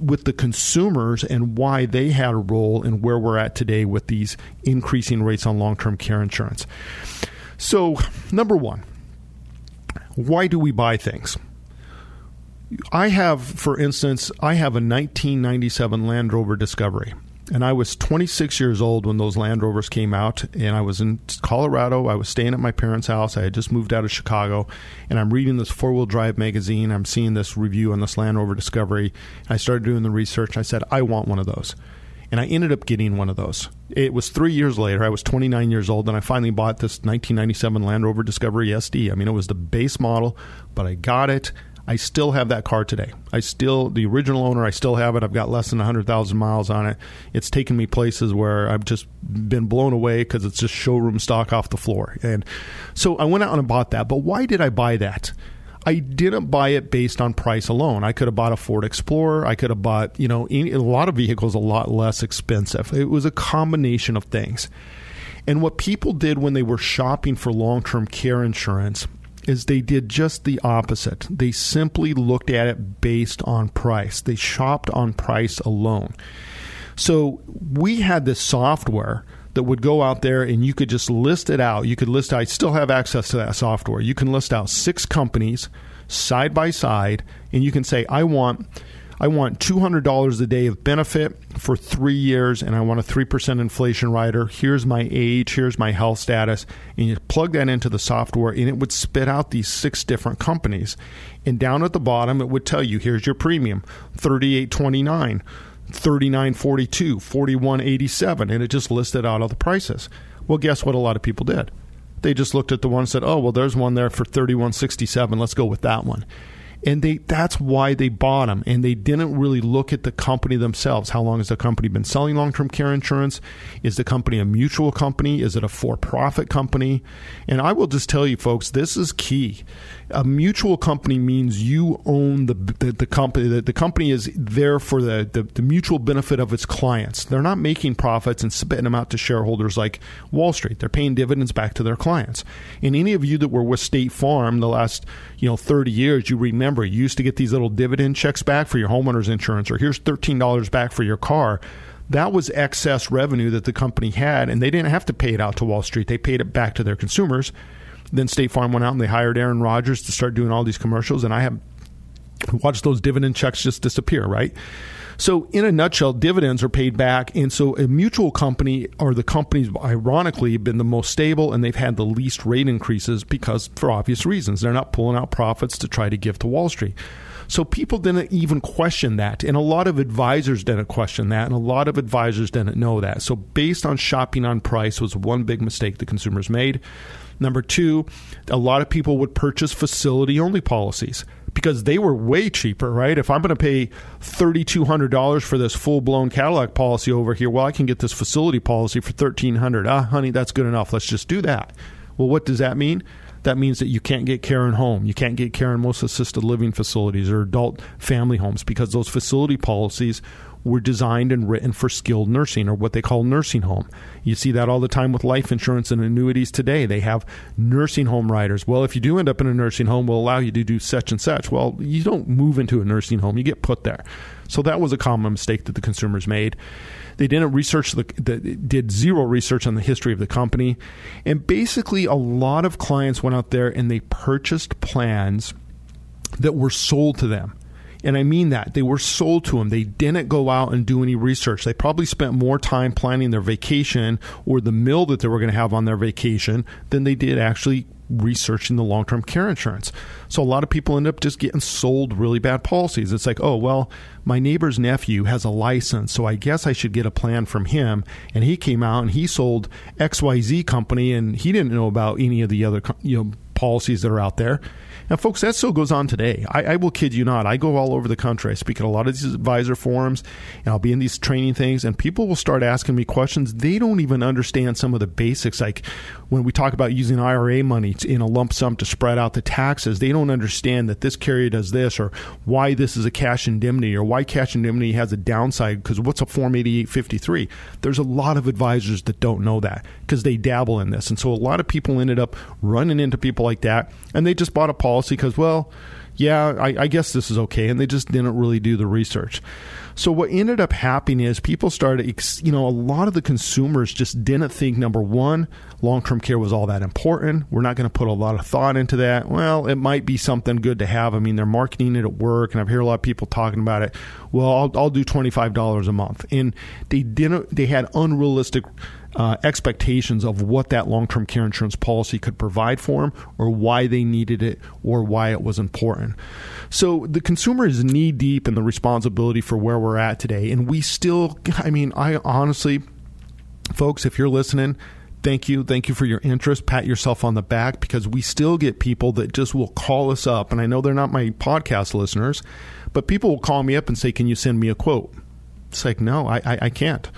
with the consumers and why they had a role in where we're at today with these increasing rates on long term care insurance. So, number one, why do we buy things? I have, for instance, I have a 1997 Land Rover Discovery. And I was 26 years old when those Land Rovers came out, and I was in Colorado. I was staying at my parents' house. I had just moved out of Chicago, and I'm reading this four wheel drive magazine. I'm seeing this review on this Land Rover Discovery. I started doing the research. I said, I want one of those and I ended up getting one of those. It was three years later. I was 29 years old, and I finally bought this 1997 Land Rover Discovery SD. I mean, it was the base model, but I got it. I still have that car today. I still, the original owner, I still have it. I've got less than 100,000 miles on it. It's taken me places where I've just been blown away because it's just showroom stock off the floor. And so I went out and bought that. But why did I buy that? I didn't buy it based on price alone. I could have bought a Ford Explorer. I could have bought, you know, a lot of vehicles a lot less expensive. It was a combination of things. And what people did when they were shopping for long term care insurance is they did just the opposite. They simply looked at it based on price. They shopped on price alone. So we had this software that would go out there and you could just list it out. You could list I still have access to that software. You can list out six companies side by side and you can say I want I want $200 a day of benefit for three years, and I want a 3% inflation rider. Here's my age, here's my health status. And you plug that into the software, and it would spit out these six different companies. And down at the bottom, it would tell you here's your premium 3829 3942 4187 and it just listed out all the prices. Well guess what a lot of people did? They just looked at the one and said oh well there's one there for 3167 let's go with that one. And they that's why they bought them and they didn't really look at the company themselves. How long has the company been selling long-term care insurance? Is the company a mutual company? Is it a for-profit company? And i will just tell you folks this is key a mutual company means you own the the, the company. The, the, company is there for the, the, the mutual benefit of its clients. They're not making profits and spitting them out to shareholders like Wall Street. They're paying dividends back to their clients. And any of you that were with State Farm the last you know 30 years, you remember you used to get these little dividend checks back for your homeowner's insurance, or here's $13 back for your car that was excess revenue that the company had, and they didn't have to pay it out to Wall Street. They paid it back to their consumers then State Farm went out and they hired Aaron Rodgers to start doing all these commercials, and I have watched those dividend checks just disappear, right? So, in a nutshell, dividends are paid back. And so, a mutual company or the companies, ironically, been the most stable and they've had the least rate increases because, for obvious reasons, they're not pulling out profits to try to give to Wall Street. So, people didn't even question that. And a lot of advisors didn't question that. And a lot of advisors didn't know that. So, based on shopping on price, was one big mistake the consumers made. Number two, a lot of people would purchase facility only policies because they were way cheaper, right? If I'm going to pay $3,200 for this full blown Cadillac policy over here, well, I can get this facility policy for $1,300. Ah, honey, that's good enough. Let's just do that. Well, what does that mean? That means that you can't get care in home. You can't get care in most assisted living facilities or adult family homes because those facility policies were designed and written for skilled nursing or what they call nursing home. You see that all the time with life insurance and annuities today. They have nursing home riders. Well, if you do end up in a nursing home, we'll allow you to do such and such. Well, you don't move into a nursing home, you get put there. So that was a common mistake that the consumers made. They didn't research the, the did zero research on the history of the company, and basically a lot of clients went out there and they purchased plans that were sold to them. And I mean that. They were sold to them. They didn't go out and do any research. They probably spent more time planning their vacation or the meal that they were going to have on their vacation than they did actually researching the long term care insurance. So a lot of people end up just getting sold really bad policies. It's like, oh, well, my neighbor's nephew has a license, so I guess I should get a plan from him. And he came out and he sold XYZ company and he didn't know about any of the other you know policies that are out there. Now, folks, that still goes on today. I, I, will kid you not. I go all over the country. I speak at a lot of these advisor forums, and I'll be in these training things, and people will start asking me questions. They don't even understand some of the basics. Like when we talk about using IRA money in a lump sum to spread out the taxes, they don't understand that this carrier does this, or why this is a cash indemnity, or why cash indemnity has a downside. Because what's a Form 8853? There's a lot of advisors that don't know that because they dabble in this, and so a lot of people ended up running into people like that, and they just bought a policy because, well, yeah, I, I, guess this is okay. And they just didn't really do the research. So what ended up happening is people started, you know, a lot of the consumers just didn't think, number one, long term care was all that important. We're not going to put a lot of thought into that. Well, it might be something good to have. I mean, they're marketing it at work, and I've heard a lot of people talking about it. Well, I'll, I'll do $25 a month. And they didn't, they had unrealistic uh, expectations of what that long term care insurance policy could provide for them or why they needed it or why it was important. So the consumer is knee deep in the responsibility for where we're at today. And we still, I mean, I honestly, folks, if you're listening, thank you. Thank you for your interest. Pat yourself on the back because we still get people that just will call us up. And I know they're not my podcast listeners, but people will call me up and say, Can you send me a quote? It's like, No, I, I, I can't.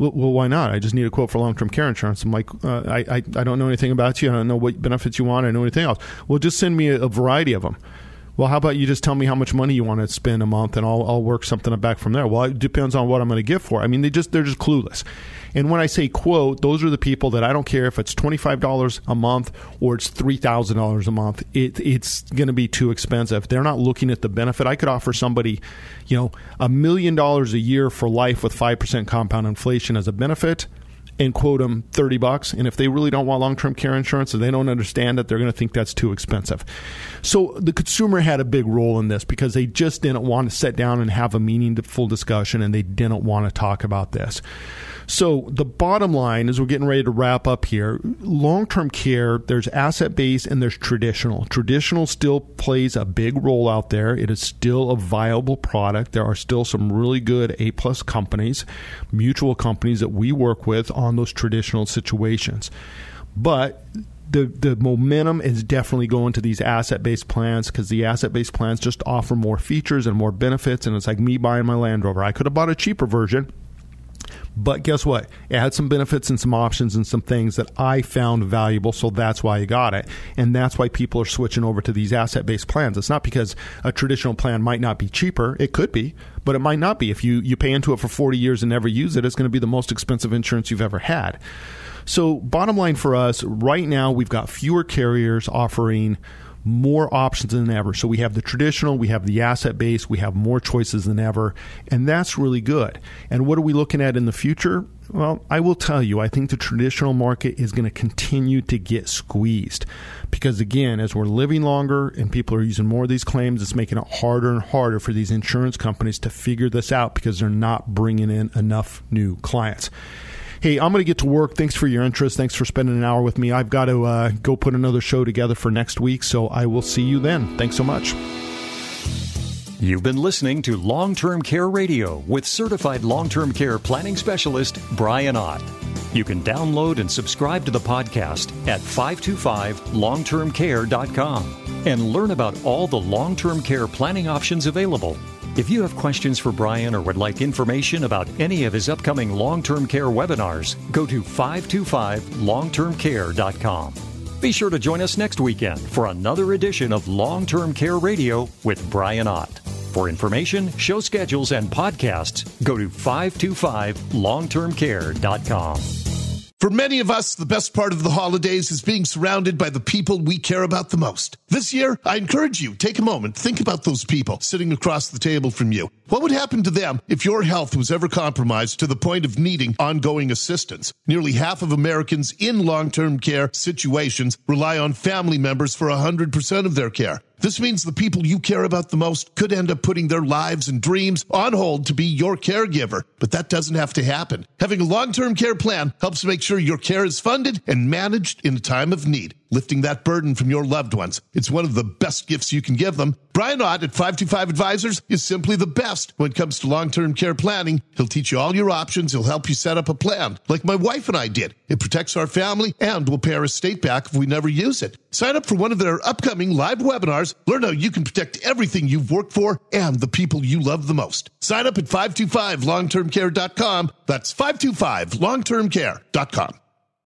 Well, well, why not? I just need a quote for long term care insurance. I'm like, uh, I, I, I don't know anything about you. I don't know what benefits you want. I know anything else. Well, just send me a, a variety of them. Well, how about you just tell me how much money you want to spend a month, and I'll, I'll work something back from there. Well, it depends on what I'm going to get for. I mean, they just they're just clueless. And when I say quote, those are the people that I don't care if it's $25 a month or it's $3,000 a month. It, it's going to be too expensive. They're not looking at the benefit. I could offer somebody, you know, a million dollars a year for life with 5% compound inflation as a benefit and quote them 30 bucks and if they really don't want long-term care insurance and they don't understand it they're going to think that's too expensive so the consumer had a big role in this because they just didn't want to sit down and have a meaningful discussion and they didn't want to talk about this so the bottom line is we're getting ready to wrap up here. Long-term care, there's asset-based and there's traditional. Traditional still plays a big role out there. It is still a viable product. There are still some really good A-plus companies, mutual companies that we work with on those traditional situations. But the the momentum is definitely going to these asset based plans because the asset based plans just offer more features and more benefits. And it's like me buying my Land Rover. I could have bought a cheaper version, but guess what? It had some benefits and some options and some things that I found valuable. So that's why I got it. And that's why people are switching over to these asset based plans. It's not because a traditional plan might not be cheaper. It could be, but it might not be. If you, you pay into it for 40 years and never use it, it's going to be the most expensive insurance you've ever had. So, bottom line for us, right now, we've got fewer carriers offering more options than ever. So we have the traditional, we have the asset base, we have more choices than ever, and that's really good. And what are we looking at in the future? Well, I will tell you, I think the traditional market is going to continue to get squeezed because, again, as we're living longer and people are using more of these claims, it's making it harder and harder for these insurance companies to figure this out because they're not bringing in enough new clients. Hey, I'm going to get to work. Thanks for your interest. Thanks for spending an hour with me. I've got to uh, go put another show together for next week, so I will see you then. Thanks so much. You've been listening to Long Term Care Radio with certified long term care planning specialist Brian Ott. You can download and subscribe to the podcast at 525longtermcare.com and learn about all the long term care planning options available if you have questions for Brian or would like information about any of his upcoming long term care webinars, go to 525longtermcare.com. Be sure to join us next weekend for another edition of Long Term Care Radio with Brian Ott. For information, show schedules, and podcasts, go to 525longtermcare.com. For many of us, the best part of the holidays is being surrounded by the people we care about the most. This year, I encourage you, take a moment, think about those people sitting across the table from you. What would happen to them if your health was ever compromised to the point of needing ongoing assistance? Nearly half of Americans in long-term care situations rely on family members for 100% of their care. This means the people you care about the most could end up putting their lives and dreams on hold to be your caregiver. But that doesn't have to happen. Having a long-term care plan helps make sure your care is funded and managed in a time of need lifting that burden from your loved ones. It's one of the best gifts you can give them. Brian Ott at 525 Advisors is simply the best when it comes to long-term care planning. He'll teach you all your options. He'll help you set up a plan like my wife and I did. It protects our family and will pay our estate back if we never use it. Sign up for one of their upcoming live webinars. Learn how you can protect everything you've worked for and the people you love the most. Sign up at 525longtermcare.com. That's 525longtermcare.com.